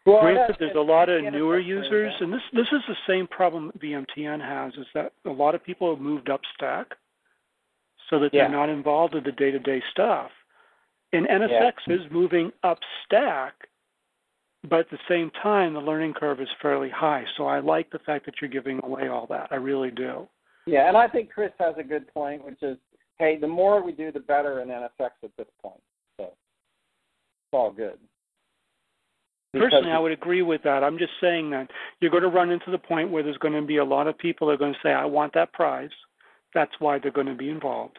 Well, Granted, there's a lot of newer users, and this this is the same problem that VMTN has, is that a lot of people have moved up stack, so that Yeah. they're not involved in the day-to-day stuff. And NSX is moving up stack, but at the same time, the learning curve is fairly high. So I like the fact that you're giving away all that. I really do. Yeah, and I think Chris has a good point, which is, hey, the more we do, the better in NSX at this point. So it's all good. Because- Personally, I would agree with that. I'm just saying that you're going to run into the point where there's going to be a lot of people that are going to say, I want that prize. That's why they're going to be involved.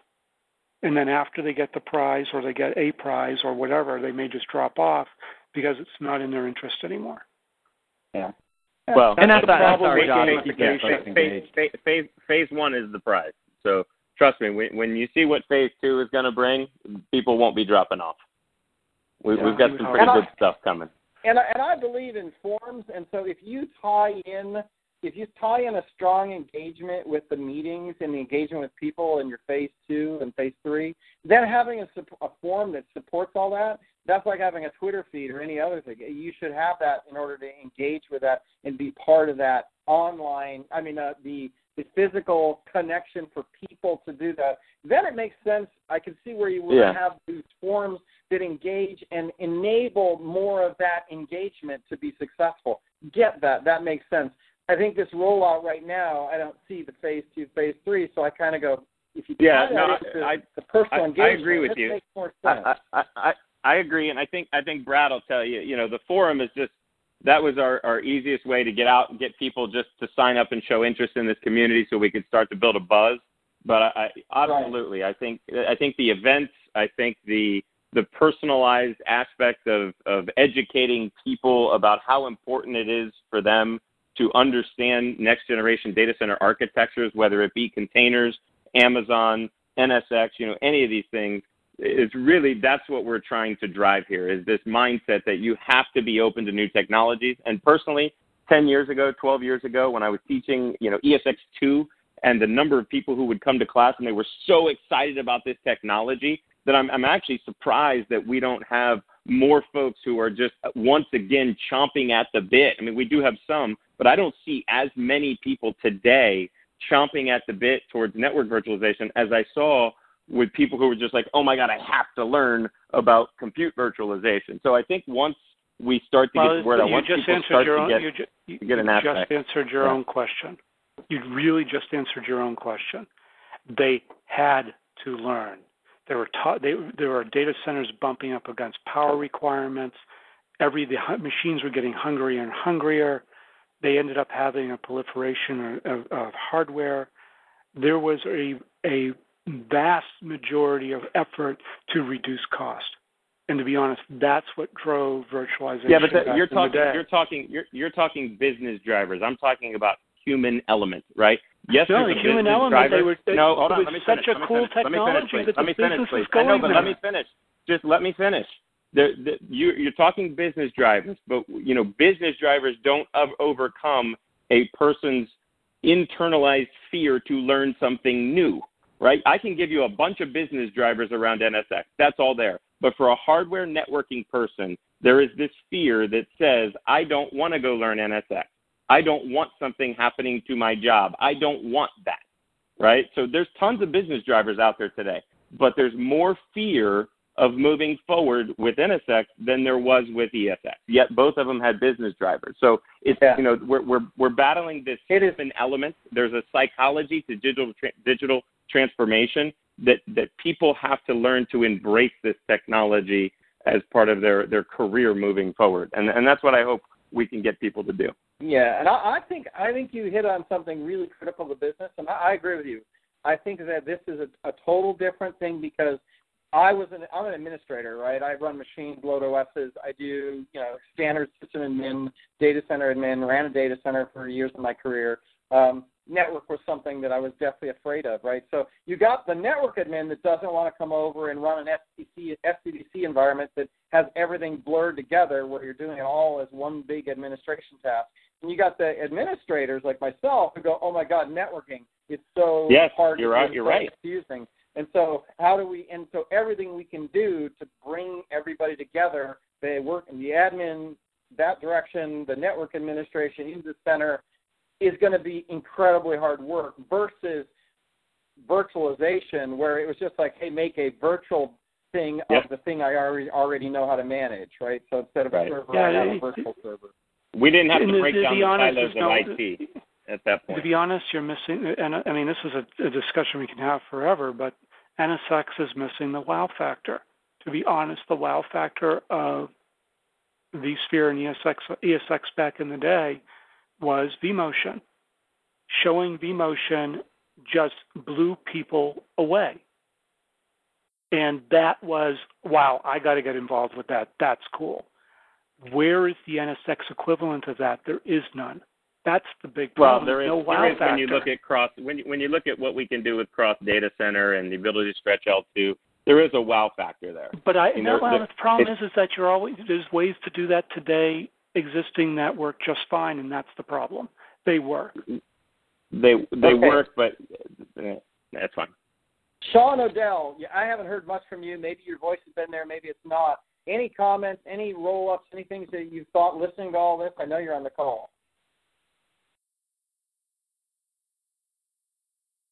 And then after they get the prize or they get a prize or whatever, they may just drop off because it's not in their interest anymore. Yeah. Well, And that's the that's problem our with job. gamification. to keep folks phase, phase, phase, phase one is the prize. So trust me, when, when you see what phase two is going to bring, people won't be dropping off. We, Yeah, we've got some pretty And I- good stuff coming. And I, and I believe in forms, and so if you tie in if you tie in a strong engagement with the meetings and the engagement with people in your phase two and phase three, then having a, a form that supports all that, that's like having a Twitter feed or any other thing. You should have that in order to engage with that and be part of that online. I mean, uh, the the physical connection for people to do that. Then it makes sense. I can see where you would Yeah. have these forms that engage and enable more of that engagement to be successful. Get that. That makes sense. I think this rollout right now, I don't see the phase two, phase three, so I kind of go, if you Yeah, no, that into I- the personal I- I agree with you. makes more sense. I, I, I, I agree, and I think I think Brad will tell you. You know, the forum is just that was our, our easiest way to get out and get people just to sign up and show interest in this community, so we could start to build a buzz. But I, I absolutely, I think I think the events, I think the the personalized aspect of of educating people about how important it is for them to understand next generation data center architectures, whether it be containers, Amazon, NSX, you know, any of these things is really that's what we're trying to drive here is this mindset that you have to be open to new technologies. And personally, 10 years ago, 12 years ago, when I was teaching, you know, ESX2 and the number of people who would come to class and they were so excited about this technology that I'm, I'm actually surprised that we don't have more folks who are just uh, once again chomping at the bit. I mean, we do have some, but I don't see as many people today chomping at the bit towards network virtualization as I saw with people who were just like, oh my God, I have to learn about compute virtualization. So I think once we start to Well, get the word out, once just people start your to own. get, you ju- you, get an you just answered your Yeah. own question. You really just answered your own question. They had to learn. There were ta- they, there were data centers bumping up against power requirements. Every the hu- machines were getting hungrier and hungrier. They ended up having a proliferation of, of, hardware. There was a a vast majority of effort to reduce cost. And to be honest, that's what drove virtualization. Yeah, but you're talking you're talking you're you're talking business drivers. I'm talking about human element, right? Yes, No, the human element, driver. they were- they- no, hold on. Let me such finish. a let me cool finish. Let me finish, technology please. that Let the me finish, business please. was I know, but there. let me finish. Just let me finish. The, the, you, you're talking business drivers, but you know, business drivers don't overcome a person's internalized fear to learn something new, right? I can give you a bunch of business drivers around NSX. That's all there. But for a hardware networking person, there is this fear that says, I don't want to go learn NSX. I don't want something happening to my job. I don't want that, right? So there's tons of business drivers out there today, but there's more fear of moving forward with NSX than there was with ESX. Yet both of them had business drivers. So it's Yeah. you know we're we're we're battling this human element. There's a psychology to digital tra- digital transformation that that people have to learn to embrace this technology as part of their their career moving forward. And and that's what I hope we can get people to do. Yeah, and I, I think I think you hit on something really critical to business, and I, I agree with you. I think that this is a, a total different thing because I was an I'm an administrator, right? I run machines, load OSs. I do you know standard system admin, data center admin, ran a data center for years of my career. Um, network was something that I was definitely afraid of, right? So you got the network admin that doesn't want to come over and run an SDDC environment that has everything blurred together where you're doing it all as one big administration task. And you got the administrators like myself who go, oh my God, networking, it's so yes, hard you're right, you're so right. confusing. And so how do we, and so everything we can do to bring everybody together, they work in the admin, that direction, the network administration, into the center, is going to be incredibly hard work versus virtualization where it was just like, hey, make a virtual thing Yep. of the thing I already already know how to manage, right? So instead of Right. a server, Yeah, I have a it- virtual server. We didn't have to to- break to down the honest, silos of no- IT at that point. To be honest, you're missing, and I mean, this is a, a discussion we can have forever, but NSX is missing the wow factor. To be honest, the wow factor of vSphere and ESX, ESX back in the day was vMotion. Showing vMotion just blew people away. And that was, wow, I got to get involved with that. That's cool. Where is the NSX equivalent of that? There is none. That's the big Well, there is, no wow there is factor. when you look at cross when you, when you look at what we can do with cross data center and the ability to stretch L2, there is a wow factor there. But I You no, know, well, the- the problem is is that you're always there's ways to do that today existing that work just fine, and that's the problem. They work. They they Okay. work, but uh, that's fine. Sean Odell, I haven't heard much from you. Maybe your voice has been there, maybe it's not. Any comments, any roll ups, any things that you've thought listening to all this? I know you're on the call.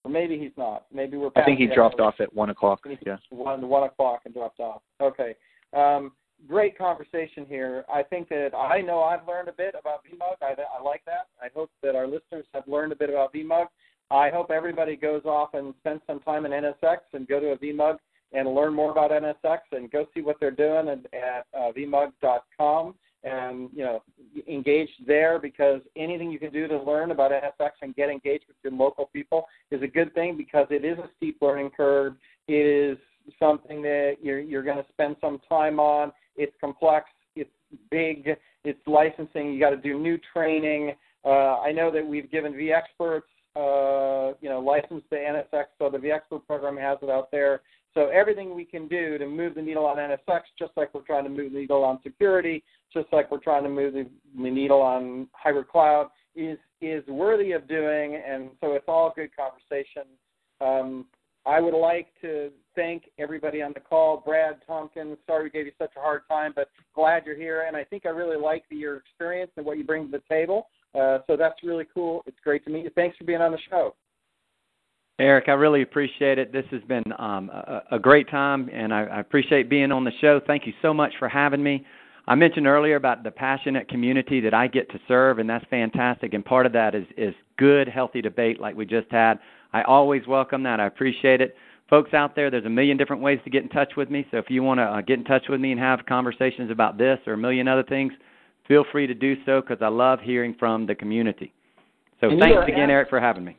Or maybe he's not. Maybe we're. I think he dropped off at one o'clock. Yeah. one one o'clock and dropped off. Okay. Um, great conversation here. I think that I know I've learned a bit about VMUG. I, I like that. I hope that our listeners have learned a bit about VMUG. I hope everybody goes off and spends some time in NSX and go to a VMUG and learn more about NSX and go see what they're doing at, at uh, vmug.com and you know engage there because anything you can do to learn about NSX and get engaged with your local people is a good thing because it is a steep learning curve. It is something that you're you're going to spend some time on. It's complex. It's big. It's licensing. You got to do new training. Uh, I know that we've given vExperts, uh, you know, license to NSX, so the vExpert program has it out there. So everything we can do to move the needle on NSX, just like we're trying to move the needle on security, just like we're trying to move the, the needle on hybrid cloud, is is worthy of doing. And so it's all good conversation. Um, I would like to thank everybody on the call. Brad Tompkins, sorry we gave you such a hard time, but glad you're here. And I think I really like your experience and what you bring to the table. Uh, so that's really cool. It's great to meet you. Thanks for being on the show. Eric, I really appreciate it. This has been um, a, a great time, and I, I appreciate being on the show. Thank you so much for having me. I mentioned earlier about the passionate community that I get to serve, and that's fantastic. And part of that is is good, healthy debate like we just had. I always welcome that. I appreciate it. Folks out there, there's a million different ways to get in touch with me. So if you want to uh, get in touch with me and have conversations about this or a million other things, feel free to do so because I love hearing from the community. So And thanks again, at- Eric, for having me.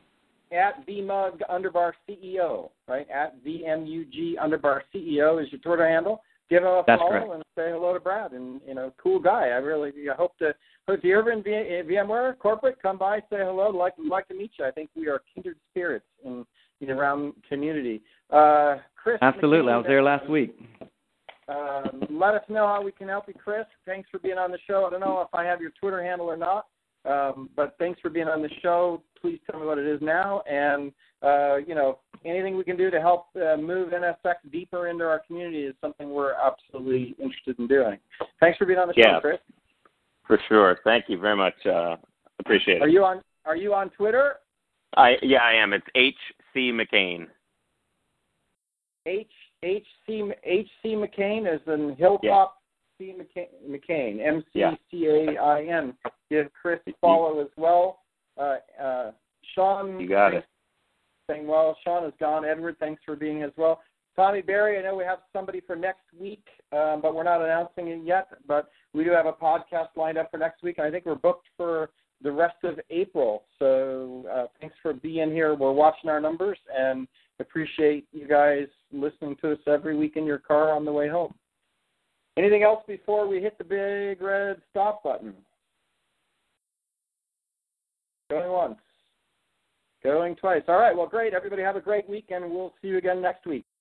At VMUG underbar CEO, right? At VMUG underbar CEO is your Twitter handle. Give him a That's follow correct. and say hello to Brad. And you know, cool guy. I really I hope to. If you're ever in v, VMware corporate, come by, say hello. Like like to meet you. I think we are kindred spirits in the around community. Uh, Chris. Absolutely. I was there last week. Um, let us know how we can help you, Chris. Thanks for being on the show. I don't know if I have your Twitter handle or not, um, but thanks for being on the show. Please tell me what it is now, and uh, you know anything we can do to help uh, move NSX deeper into our community is something we're absolutely interested in doing. Thanks for being on the show, Chris. For sure. Thank you very much. Uh, appreciate it. Are you on Are you on Twitter? I yeah, I am. It's H C McCain. H H C H C McCain is in Hilltop yeah. C McCain, McCain M C C A I N. Give Chris a follow as well. Uh, uh, Sean, You got it. Saying well, Sean is gone. Edward, thanks for being as well. Tommy Barry, I know we have somebody for next week, um, but we're not announcing it yet. But we do have a podcast lined up for next week, and I think we're booked for the rest of April. So uh, thanks for being here. We're watching our numbers and appreciate you guys listening to us every week in your car on the way home. Anything else before we hit the big red stop button? Going once. Going twice. All right. Well, great. Everybody have a great week, and we'll see you again next week.